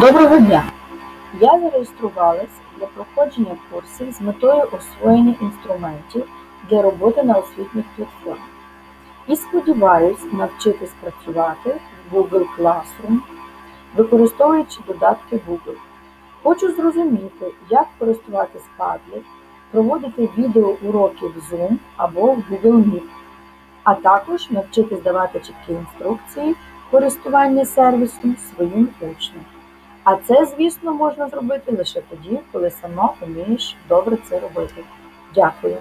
Доброго дня! Я зареєструвалась для проходження курсів з метою освоєння інструментів для роботи на освітніх платформах. І сподіваюсь навчитись працювати в Google Classroom, використовуючи додатки Google. Хочу зрозуміти, як користуватись Padlet, проводити відеоуроки в Zoom або в Google Meet, а також навчитись давати чіткі інструкції користування сервісом своїм учням. А це, звісно, можна зробити лише тоді, коли сама вмієш добре це робити. Дякую.